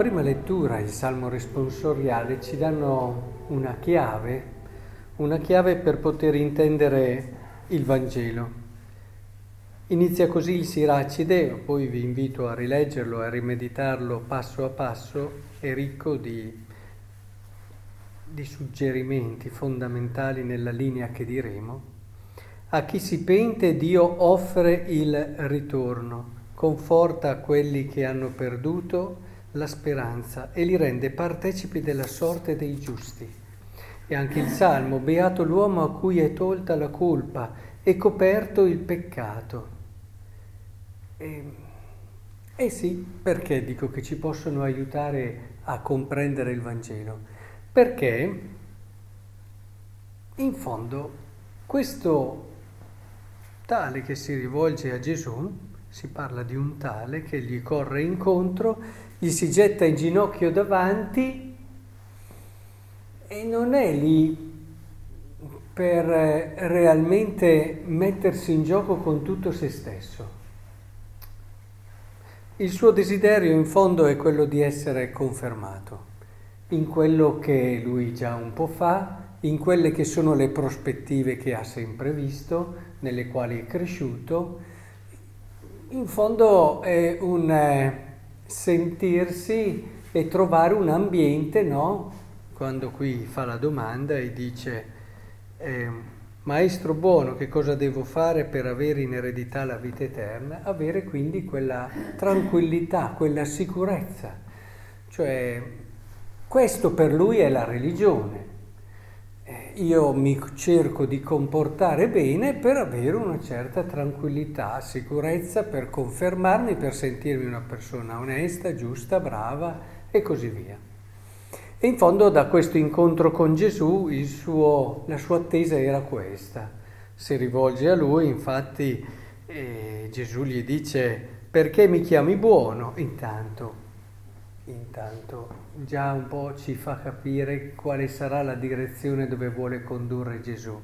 Prima lettura e il Salmo responsoriale ci danno una chiave, una chiave per poter intendere il Vangelo. Inizia così il Siracide, poi vi invito a rileggerlo a rimeditarlo passo a passo, è ricco di, di suggerimenti fondamentali nella linea che diremo. A chi si pente Dio offre il ritorno, conforta quelli che hanno perduto la speranza e li rende partecipi della sorte dei giusti. E anche il Salmo, beato l'uomo a cui è tolta la colpa e coperto il peccato. E, eh sì, perché dico che ci possono aiutare a comprendere il Vangelo? Perché in fondo questo tale che si rivolge a Gesù, si parla di un tale che gli corre incontro gli si getta in ginocchio davanti e non è lì per realmente mettersi in gioco con tutto se stesso. Il suo desiderio in fondo è quello di essere confermato in quello che lui già un po' fa, in quelle che sono le prospettive che ha sempre visto, nelle quali è cresciuto. In fondo è un eh, sentirsi e trovare un ambiente, no? Quando qui fa la domanda e dice, eh, maestro buono, che cosa devo fare per avere in eredità la vita eterna? Avere quindi quella tranquillità, quella sicurezza. Cioè, questo per lui è la religione io mi cerco di comportare bene per avere una certa tranquillità, sicurezza, per confermarmi, per sentirmi una persona onesta, giusta, brava e così via. E in fondo da questo incontro con Gesù suo, la sua attesa era questa. Si rivolge a lui, infatti eh, Gesù gli dice perché mi chiami buono? Intanto intanto già un po' ci fa capire quale sarà la direzione dove vuole condurre Gesù.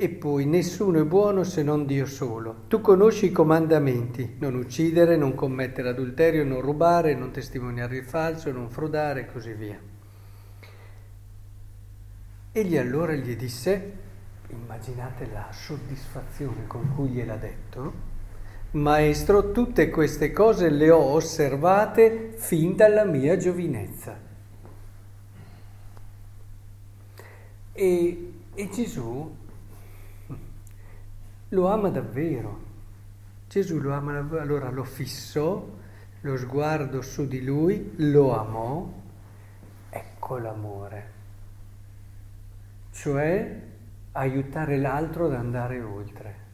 E poi nessuno è buono se non Dio solo. Tu conosci i comandamenti, non uccidere, non commettere adulterio, non rubare, non testimoniare il falso, non frodare e così via. Egli allora gli disse, immaginate la soddisfazione con cui gliel'ha detto, Maestro, tutte queste cose le ho osservate fin dalla mia giovinezza. E, e Gesù lo ama davvero. Gesù lo ama, allora lo fissò, lo sguardo su di lui, lo amò, ecco l'amore. Cioè aiutare l'altro ad andare oltre.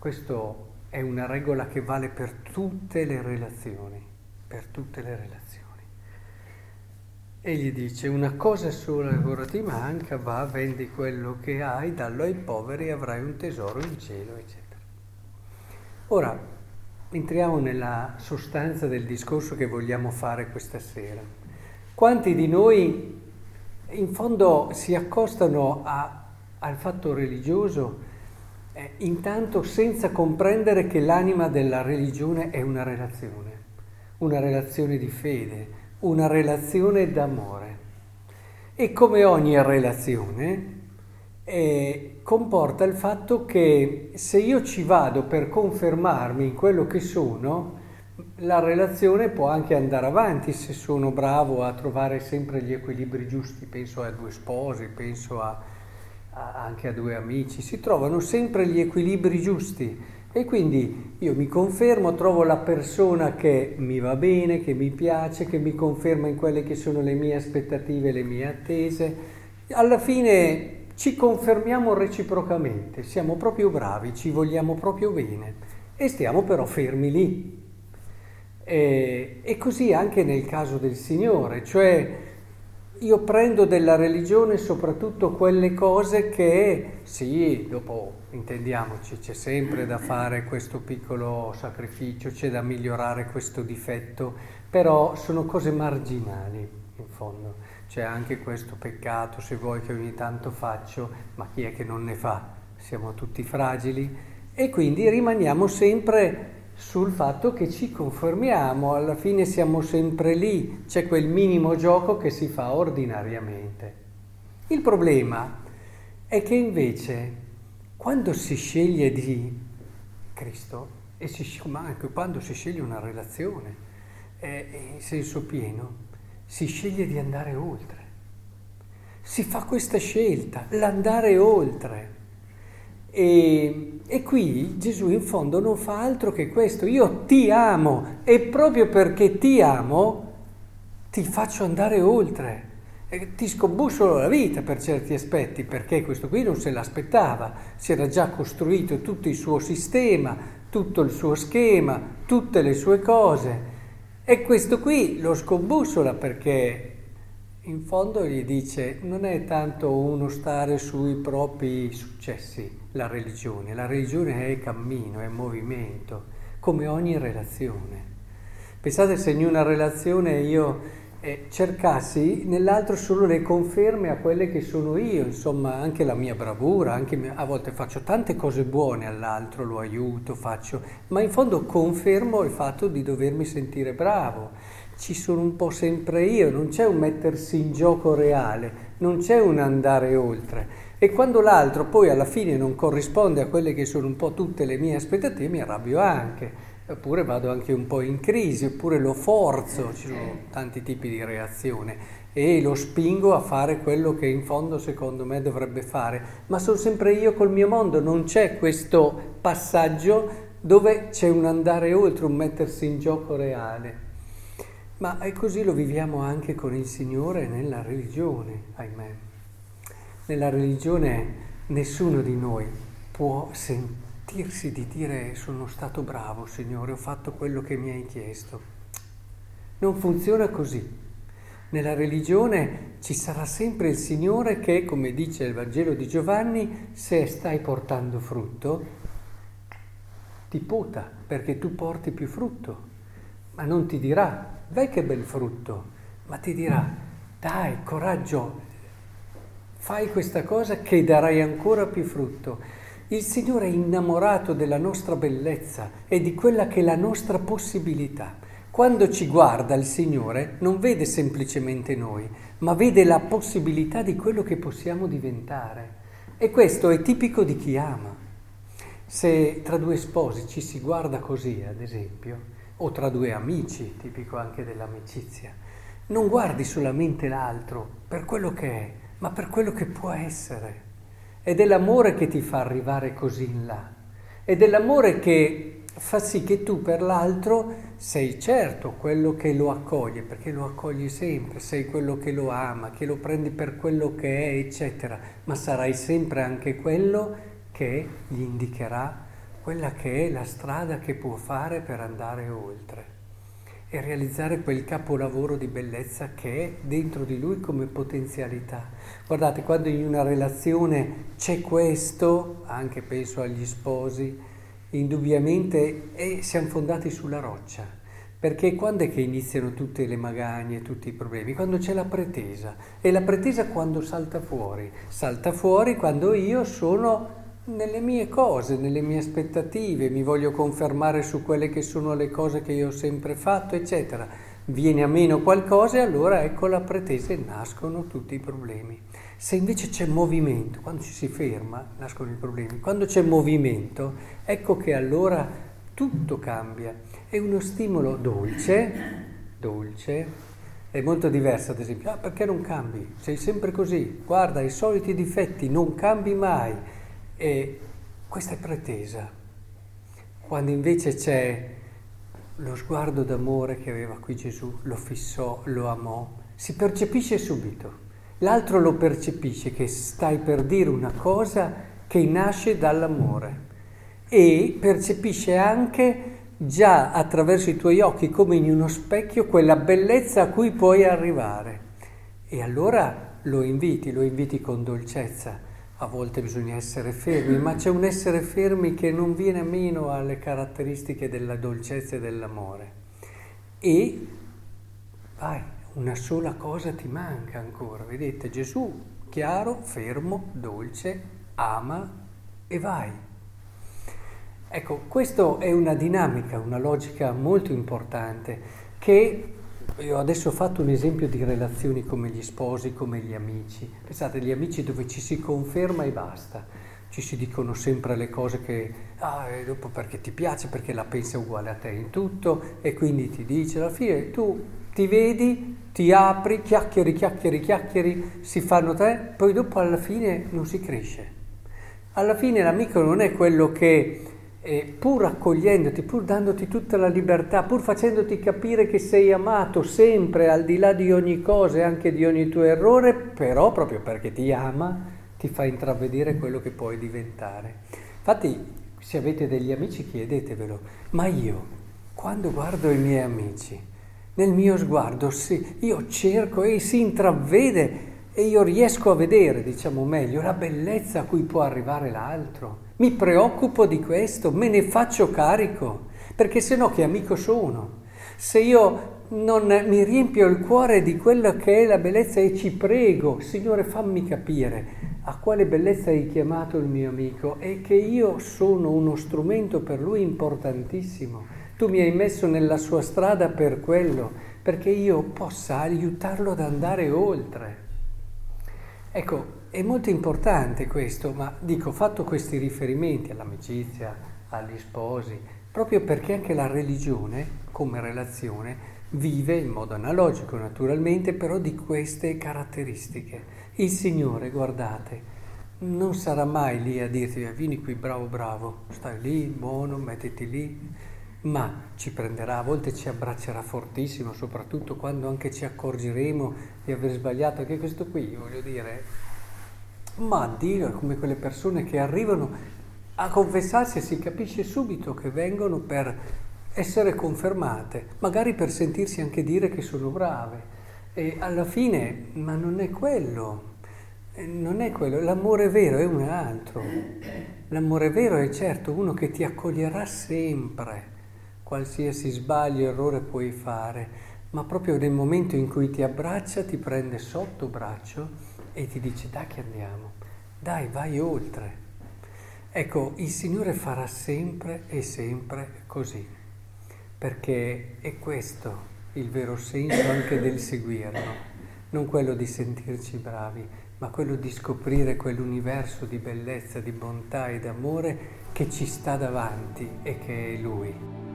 Questa è una regola che vale per tutte le relazioni, per tutte le relazioni. E gli dice, una cosa sola ora ti manca, va, vendi quello che hai, dallo ai poveri e avrai un tesoro in cielo, eccetera. Ora, entriamo nella sostanza del discorso che vogliamo fare questa sera. Quanti di noi in fondo si accostano a, al fatto religioso eh, intanto senza comprendere che l'anima della religione è una relazione, una relazione di fede, una relazione d'amore. E come ogni relazione eh, comporta il fatto che se io ci vado per confermarmi in quello che sono, la relazione può anche andare avanti se sono bravo a trovare sempre gli equilibri giusti, penso a due sposi, penso a anche a due amici, si trovano sempre gli equilibri giusti e quindi io mi confermo, trovo la persona che mi va bene, che mi piace, che mi conferma in quelle che sono le mie aspettative, le mie attese. Alla fine ci confermiamo reciprocamente, siamo proprio bravi, ci vogliamo proprio bene e stiamo però fermi lì. E, e così anche nel caso del Signore, cioè io prendo della religione soprattutto quelle cose che, sì, dopo intendiamoci, c'è sempre da fare questo piccolo sacrificio, c'è da migliorare questo difetto, però sono cose marginali in fondo. C'è anche questo peccato, se vuoi, che ogni tanto faccio, ma chi è che non ne fa? Siamo tutti fragili e quindi rimaniamo sempre sul fatto che ci conformiamo, alla fine siamo sempre lì, c'è quel minimo gioco che si fa ordinariamente. Il problema è che invece quando si sceglie di Cristo, e si, ma anche quando si sceglie una relazione eh, in senso pieno, si sceglie di andare oltre. Si fa questa scelta, l'andare oltre. E, e, qui Gesù in fondo non fa altro che questo. Io ti amo e proprio perché ti amo ti faccio andare oltre. E ti scombussolo la vita per certi aspetti, perché questo qui non se l'aspettava, si era già costruito tutto il suo sistema, tutto il suo schema, tutte le sue cose. E questo qui lo scombussola perché in fondo gli dice non è tanto uno stare sui propri successi, la religione, la religione è cammino, è movimento, come ogni relazione. Pensate se in una relazione io eh, cercassi nell'altro solo le conferme a quelle che sono io, insomma anche la mia bravura, anche a volte faccio tante cose buone all'altro, lo aiuto, faccio, ma in fondo confermo il fatto di dovermi sentire bravo ci sono un po' sempre io, non c'è un mettersi in gioco reale, non c'è un andare oltre. E quando l'altro poi alla fine non corrisponde a quelle che sono un po' tutte le mie aspettative, mi arrabbio anche, oppure vado anche un po' in crisi, oppure lo forzo, ci sono tanti tipi di reazione e lo spingo a fare quello che in fondo secondo me dovrebbe fare, ma sono sempre io col mio mondo, non c'è questo passaggio dove c'è un andare oltre, un mettersi in gioco reale. Ma è così lo viviamo anche con il Signore nella religione, ahimè. Nella religione nessuno di noi può sentirsi di dire sono stato bravo, Signore, ho fatto quello che mi hai chiesto. Non funziona così. Nella religione ci sarà sempre il Signore che, come dice il Vangelo di Giovanni, se stai portando frutto, ti puta perché tu porti più frutto, ma non ti dirà vai che bel frutto, ma ti dirà, dai, coraggio, fai questa cosa che darai ancora più frutto. Il Signore è innamorato della nostra bellezza e di quella che è la nostra possibilità. Quando ci guarda il Signore non vede semplicemente noi, ma vede la possibilità di quello che possiamo diventare. E questo è tipico di chi ama. Se tra due sposi ci si guarda così, ad esempio, o tra due amici, tipico anche dell'amicizia. Non guardi solamente l'altro per quello che è, ma per quello che può essere. Ed è l'amore che ti fa arrivare così in là. Ed è l'amore che fa sì che tu per l'altro sei certo quello che lo accoglie, perché lo accogli sempre, sei quello che lo ama, che lo prendi per quello che è, eccetera, ma sarai sempre anche quello che gli indicherà quella che è la strada che può fare per andare oltre e realizzare quel capolavoro di bellezza che è dentro di lui come potenzialità. Guardate, quando in una relazione c'è questo, anche penso agli sposi, indubbiamente eh, siamo fondati sulla roccia. Perché quando è che iniziano tutte le magagne, tutti i problemi? Quando c'è la pretesa. E la pretesa quando salta fuori? Salta fuori quando io sono nelle mie cose, nelle mie aspettative, mi voglio confermare su quelle che sono le cose che io ho sempre fatto, eccetera. Viene a meno qualcosa e allora ecco la pretesa e nascono tutti i problemi. Se invece c'è movimento, quando ci si ferma, nascono i problemi. Quando c'è movimento, ecco che allora tutto cambia. È uno stimolo dolce, dolce, è molto diverso ad esempio. Ah, perché non cambi? Sei sempre così. Guarda, i soliti difetti, non cambi mai e questa è pretesa, quando invece c'è lo sguardo d'amore che aveva qui Gesù, lo fissò, lo amò, si percepisce subito. L'altro lo percepisce che stai per dire una cosa che nasce dall'amore e percepisce anche già attraverso i tuoi occhi come in uno specchio quella bellezza a cui puoi arrivare. E allora lo inviti, lo inviti con dolcezza a volte bisogna essere fermi, ma c'è un essere fermi che non viene meno alle caratteristiche della dolcezza e dell'amore. E vai, una sola cosa ti manca ancora. Vedete, Gesù, chiaro, fermo, dolce, ama e vai. Ecco, questa è una dinamica, una logica molto importante che io adesso ho fatto un esempio di relazioni come gli sposi, come gli amici. Pensate, gli amici dove ci si conferma e basta, ci si dicono sempre le cose che, ah, dopo perché ti piace, perché la pensa uguale a te in tutto e quindi ti dice, alla fine tu ti vedi, ti apri, chiacchieri, chiacchieri, chiacchieri, si fanno tre, poi dopo alla fine non si cresce. Alla fine l'amico non è quello che e pur accogliendoti, pur dandoti tutta la libertà, pur facendoti capire che sei amato sempre al di là di ogni cosa e anche di ogni tuo errore, però proprio perché ti ama ti fa intravedere quello che puoi diventare. Infatti, se avete degli amici chiedetevelo, ma io, quando guardo i miei amici, nel mio sguardo, sì, io cerco e si intravede e io riesco a vedere, diciamo meglio, la bellezza a cui può arrivare l'altro. Mi preoccupo di questo, me ne faccio carico, perché se no che amico sono? Se io non mi riempio il cuore di quella che è la bellezza e ci prego, Signore fammi capire a quale bellezza hai chiamato il mio amico e che io sono uno strumento per lui importantissimo. Tu mi hai messo nella sua strada per quello, perché io possa aiutarlo ad andare oltre. Ecco, è molto importante questo, ma dico, fatto questi riferimenti all'amicizia, agli sposi, proprio perché anche la religione, come relazione, vive in modo analogico naturalmente, però di queste caratteristiche. Il Signore, guardate, non sarà mai lì a dirti eh, vieni qui bravo bravo, stai lì, buono, mettiti lì, ma ci prenderà, a volte ci abbraccerà fortissimo, soprattutto quando anche ci accorgeremo di aver sbagliato, che questo qui, voglio dire, ma Dio è come quelle persone che arrivano a confessarsi e si capisce subito che vengono per essere confermate, magari per sentirsi anche dire che sono brave. E alla fine, ma non è quello, non è quello, l'amore vero è un altro. L'amore vero è certo uno che ti accoglierà sempre qualsiasi sbaglio, errore puoi fare, ma proprio nel momento in cui ti abbraccia, ti prende sotto braccio e ti dice dai che andiamo, dai vai oltre. Ecco, il Signore farà sempre e sempre così, perché è questo il vero senso anche del seguirlo, non quello di sentirci bravi, ma quello di scoprire quell'universo di bellezza, di bontà e d'amore che ci sta davanti e che è Lui.